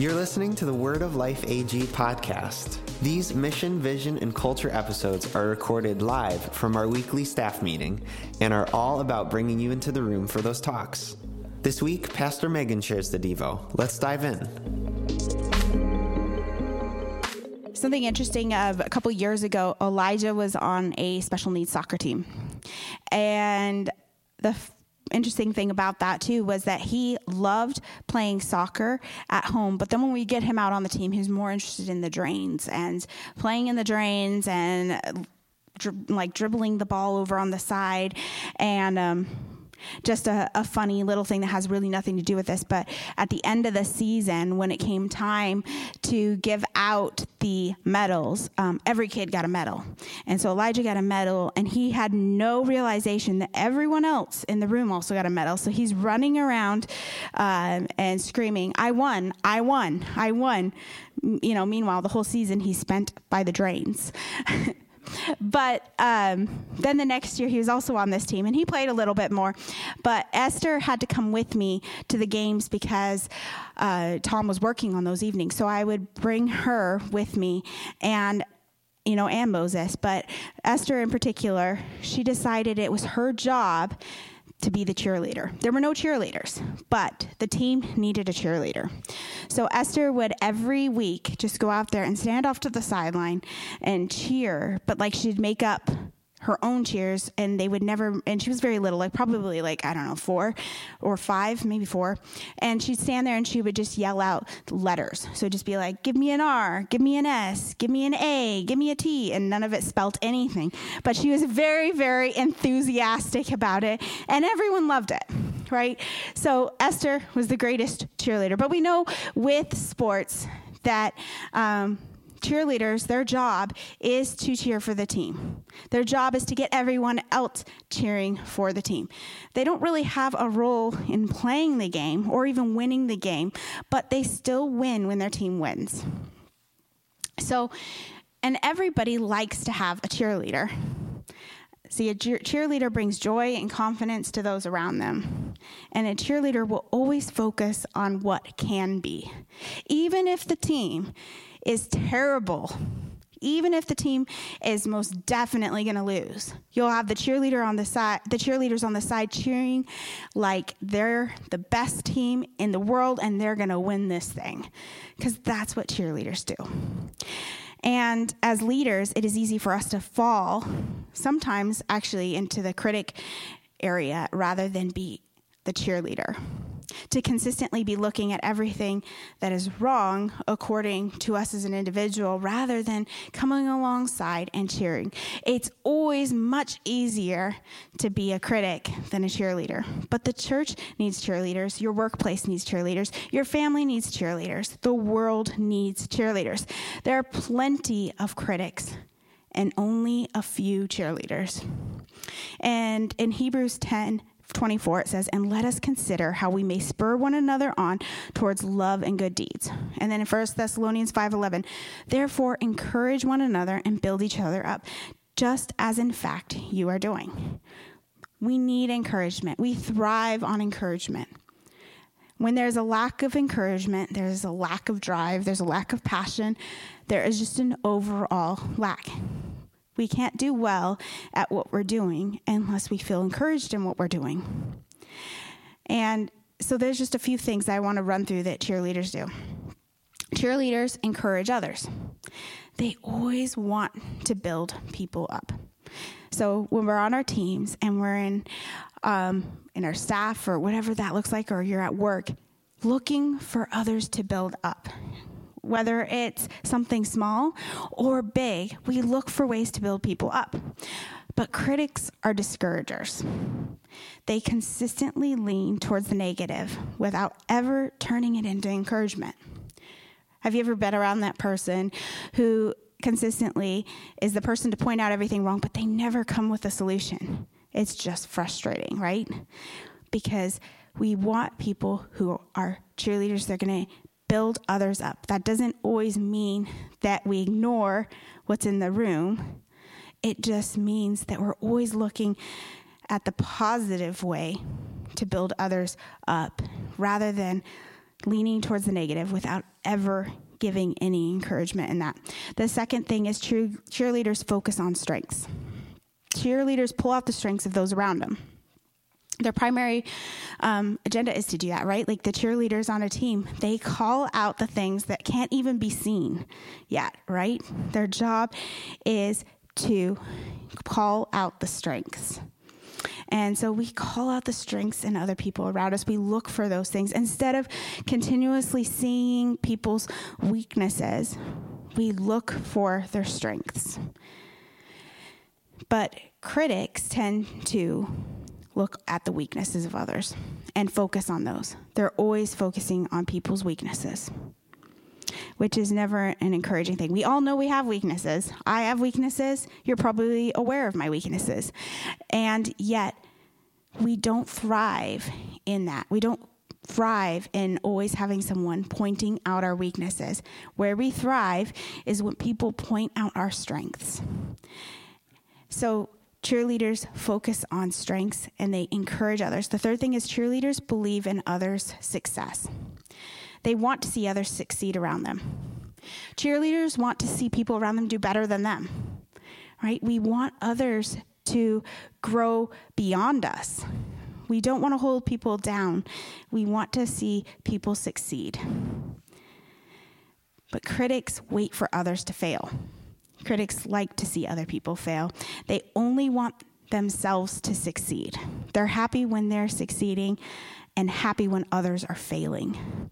You're listening to the Word of Life AG podcast. These mission, vision, and culture episodes are recorded live from our weekly staff meeting and are all about bringing you into the room for those talks. This week, Pastor Megan shares the Devo. Let's dive in. Something interesting of a couple years ago, Elijah was on a special needs soccer team. And the interesting thing about that too was that he loved playing soccer at home. But then when we get him out on the team he's more interested in the drains and playing in the drains and like dribbling the ball over on the side. And um, just a, a, funny little thing that has really nothing to do with this. But at the end of the season, when it came time to give out the medals, um, every kid got a medal. And so Elijah got a medal, and he had no realization that everyone else in the room also got a medal. So he's running around uh, and screaming, I won, I won, I won. You know, meanwhile, the whole season he spent by the drains. but um, then the next year he was also on this team and he played a little bit more. But Esther had to come with me to the games because uh, Tom was working on those evenings. So I would bring her with me and you know, and Moses, but Esther in particular, she decided it was her job to be the cheerleader. There were no cheerleaders, but the team needed a cheerleader. So Esther would every week just go out there and stand off to the sideline and cheer, but like she'd make up her own cheers and they would never and she was very little like probably like i don't know four or five maybe four. And she'd stand there and she would just yell out letters. So just be like give me an r give me an s give me an a give me a t and none of it spelt anything. But she was very very enthusiastic about it and everyone loved it right? So esther was the greatest cheerleader. But we know with sports that um, cheerleaders, their job is to cheer for the team. Their job is to get everyone else cheering for the team. They don't really have a role in playing the game or even winning the game, but they still win when their team wins. So, and everybody likes to have a cheerleader. See, a cheerleader brings joy and confidence to those around them. And a cheerleader will always focus on what can be. Even if the team is terrible, even if the team is most definitely going to lose. You'll have the cheerleader on the side, the cheerleaders on the side cheering like they're the best team in the world and they're going to win this thing. Cuz that's what cheerleaders do. And as leaders, it is easy for us to fall sometimes actually into the critic area rather than be the cheerleader to consistently be looking at everything that is wrong according to us as an individual rather than coming alongside and cheering. It's always much easier to be a critic than a cheerleader. But the church needs cheerleaders, your workplace needs cheerleaders, your family needs cheerleaders, the world needs cheerleaders. There are plenty of critics and only a few cheerleaders. And in Hebrews 10, 24 it says and let us consider how we may spur one another on towards love and good deeds. And then in 1 thessalonians 5.11 therefore encourage one another and build each other up just as in fact you are doing. We need encouragement. We thrive on encouragement. When there's a lack of encouragement there's a lack of drive there's a lack of passion there is just an overall lack we can't do well at what we're doing unless we feel encouraged in what we're doing. And so there's just a few things I want to run through that cheerleaders do. Cheerleaders encourage others. They always want to build people up. So when we're on our teams and we're in um, in our staff or whatever that looks like, or you're at work, looking for others to build up whether it's something small or big, we look for ways to build people up. But critics are discouragers. They consistently lean towards the negative without ever turning it into encouragement. Have you ever been around that person who consistently is the person to point out everything wrong, but they never come with a solution? It's just frustrating, right? Because we want people who are cheerleaders, they're going to build others up. That doesn't always mean that we ignore what's in the room. It just means that we're always looking at the positive way to build others up rather than leaning towards the negative without ever giving any encouragement in that. The second thing is cheer, cheerleaders focus on strengths. Cheerleaders pull out the strengths of those around them. Their primary um, agenda is to do that, right? Like the cheerleaders on a team, they call out the things that can't even be seen yet, right? Their job is to call out the strengths. And so we call out the strengths in other people around us. We look for those things. Instead of continuously seeing people's weaknesses, we look for their strengths. But critics tend to look at the weaknesses of others and focus on those. They're always focusing on people's weaknesses, which is never an encouraging thing. We all know we have weaknesses. I have weaknesses. You're probably aware of my weaknesses. And yet, we don't thrive in that. We don't thrive in always having someone pointing out our weaknesses. Where we thrive is when people point out our strengths. So, cheerleaders focus on strengths and they encourage others. The third thing is cheerleaders believe in others' success. They want to see others succeed around them. Cheerleaders want to see people around them do better than them. Right? We want others to grow beyond us. We don't want to hold people down. We want to see people succeed. But critics wait for others to fail. Critics like to see other people fail. They only want themselves to succeed. They're happy when they're succeeding and happy when others are failing.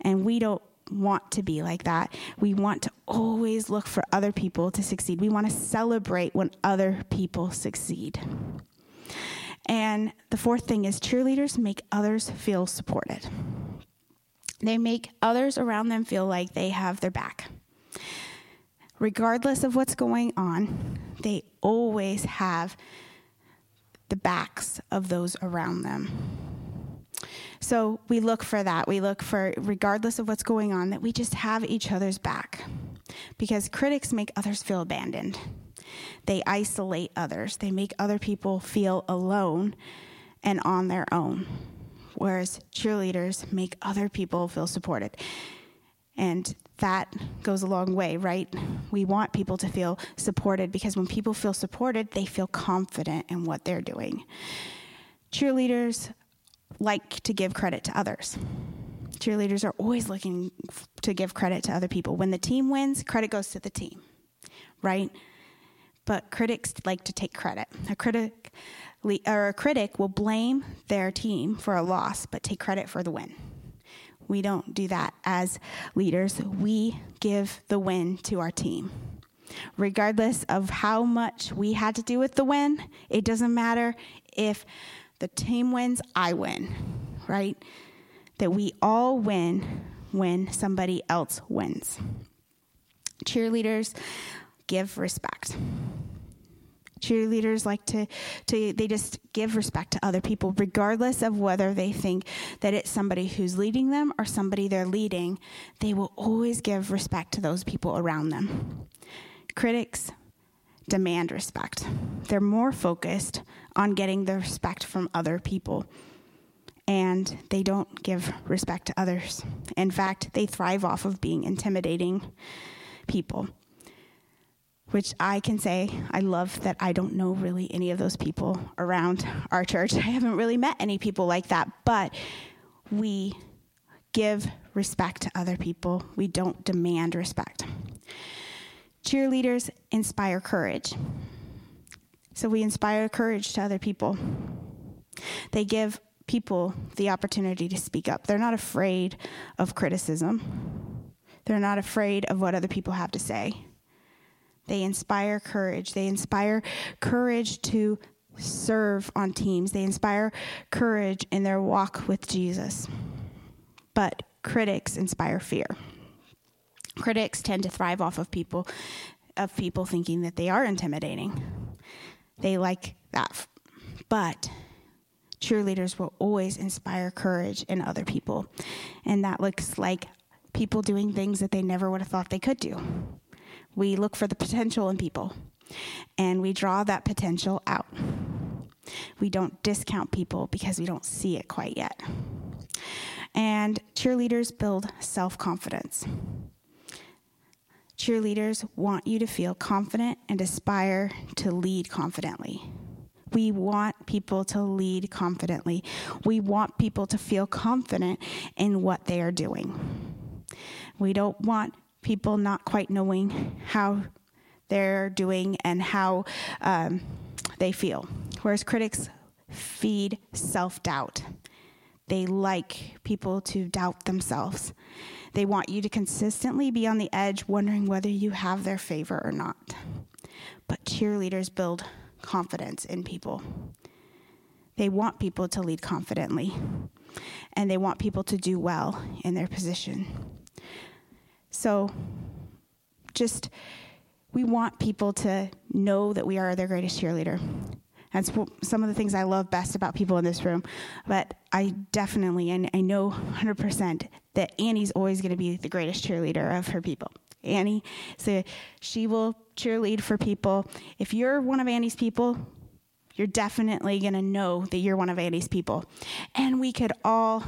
And we don't want to be like that. We want to always look for other people to succeed. We want to celebrate when other people succeed. And the fourth thing is cheerleaders make others feel supported. They make others around them feel like they have their back regardless of what's going on, they always have the backs of those around them. So we look for that. We look for, regardless of what's going on, that we just have each other's back. Because critics make others feel abandoned, they isolate others, they make other people feel alone and on their own. Whereas cheerleaders make other people feel supported. And that goes a long way, right? We want people to feel supported because when people feel supported, they feel confident in what they're doing. Cheerleaders like to give credit to others. Cheerleaders are always looking to give credit to other people. When the team wins, credit goes to the team, right? But critics like to take credit. A critic or a critic will blame their team for a loss but take credit for the win. We don't do that as leaders. We give the win to our team. Regardless of how much we had to do with the win, it doesn't matter if the team wins, I win, right? That we all win when somebody else wins. Cheerleaders give respect cheerleaders like to to they just give respect to other people regardless of whether they think that it's somebody who's leading them or somebody they're leading. They will always give respect to those people around them. Critics demand respect. They're more focused on getting the respect from other people and they don't give respect to others. In fact they thrive off of being intimidating people which I can say I love that I don't know really any of those people around our church. I haven't really met any people like that, but we give respect to other people. We don't demand respect. Cheerleaders inspire courage. So we inspire courage to other people. They give people the opportunity to speak up. They're not afraid of criticism. They're not afraid of what other people have to say they inspire courage. They inspire courage to serve on teams. They inspire courage in their walk with Jesus. But critics inspire fear. Critics tend to thrive off of people of people thinking that they are intimidating. They like that. But cheerleaders will always inspire courage in other people. And that looks like people doing things that they never would have thought they could do. We look for the potential in people and we draw that potential out. We don't discount people because we don't see it quite yet. And cheerleaders build self confidence. Cheerleaders want you to feel confident and aspire to lead confidently. We want people to lead confidently. We want people to feel confident in what they are doing. We don't want people not quite knowing how they're doing and how um, they feel. Whereas critics feed self doubt. They like people to doubt themselves. They want you to consistently be on the edge, wondering whether you have their favor or not. But cheerleaders build confidence in people. They want people to lead confidently, and they want people to do well in their position. So, just we want people to know that we are their greatest cheerleader. That's some of the things I love best about people in this room. But I definitely, and I know 100% that Annie's always going to be the greatest cheerleader of her people. Annie, so she will cheerlead for people. If you're one of Annie's people, you're definitely going to know that you're one of Annie's people. And we could all,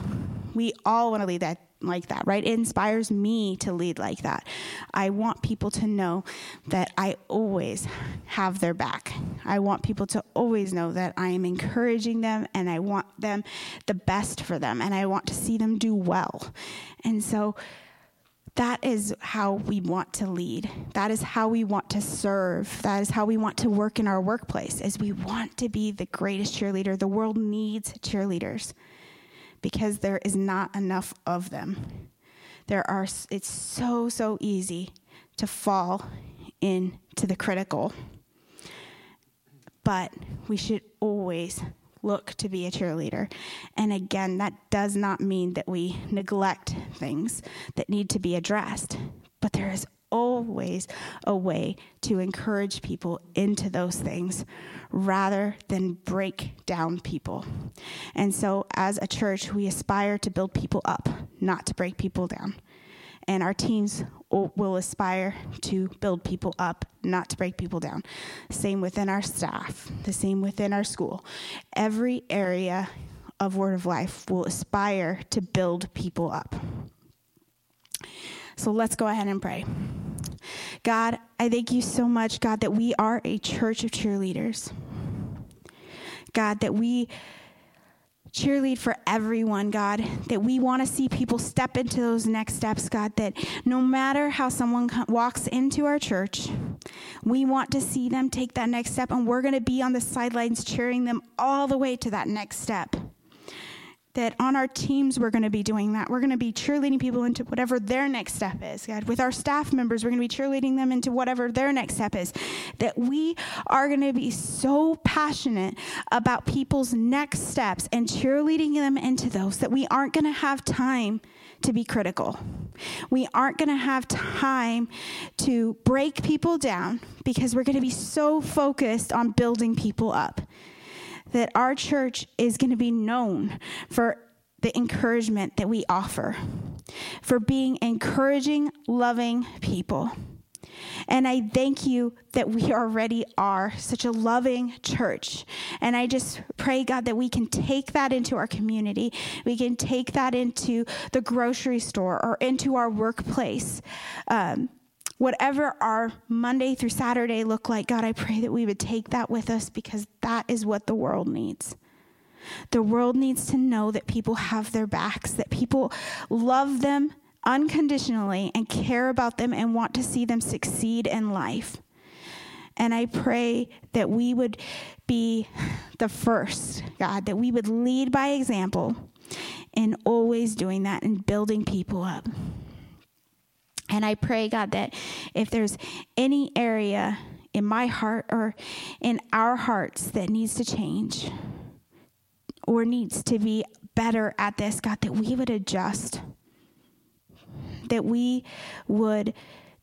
we all want to lead that like that, right? It inspires me to lead like that. I want people to know that I always have their back. I want people to always know that I am encouraging them and I want them the best for them and I want to see them do well. And so that is how we want to lead. That is how we want to serve. That is how we want to work in our workplace. Is we want to be the greatest cheerleader. The world needs cheerleaders because there is not enough of them. There are it's so so easy to fall into the critical. But we should always look to be a cheerleader. And again, that does not mean that we neglect things that need to be addressed, but there is always a way to encourage people into those things rather than break down people. And so, as a church, we aspire to build people up, not to break people down. And our teams will aspire to build people up, not to break people down. Same within our staff, the same within our school. Every area of Word of Life will aspire to build people up. So let's go ahead and pray. God, I thank you so much, God, that we are a church of cheerleaders. God, that we cheerlead for everyone, God, that we want to see people step into those next steps, God, that no matter how someone walks into our church, we want to see them take that next step, and we're going to be on the sidelines cheering them all the way to that next step that on our teams we're going to be doing that. We're going to be cheerleading people into whatever their next step is. God, with our staff members, we're going to be cheerleading them into whatever their next step is. That we are going to be so passionate about people's next steps and cheerleading them into those that we aren't going to have time to be critical. We aren't going to have time to break people down because we're going to be so focused on building people up that our church is going to be known for the encouragement that we offer, for being encouraging, loving people. And I thank you that we already are such a loving church. And I just pray, God, that we can take that into our community. We can take that into the grocery store or into our workplace. Um, whatever our Monday through Saturday look like, God, I pray that we would take that with us because that is what the world needs. The world needs to know that people have their backs, that people love them unconditionally and care about them and want to see them succeed in life. And I pray that we would be the first, God, that we would lead by example in always doing that and building people up. And I pray, God, that if there's any area in my heart or in our hearts that needs to change or needs to be better at this, God, that we would adjust, that we would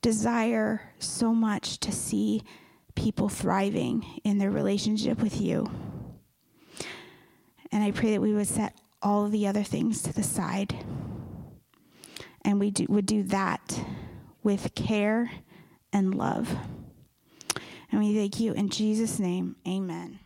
desire so much to see people thriving in their relationship with you. And I pray that we would set all of the other things to the side and we do, would do that with care and love. And we thank you in Jesus' name. Amen.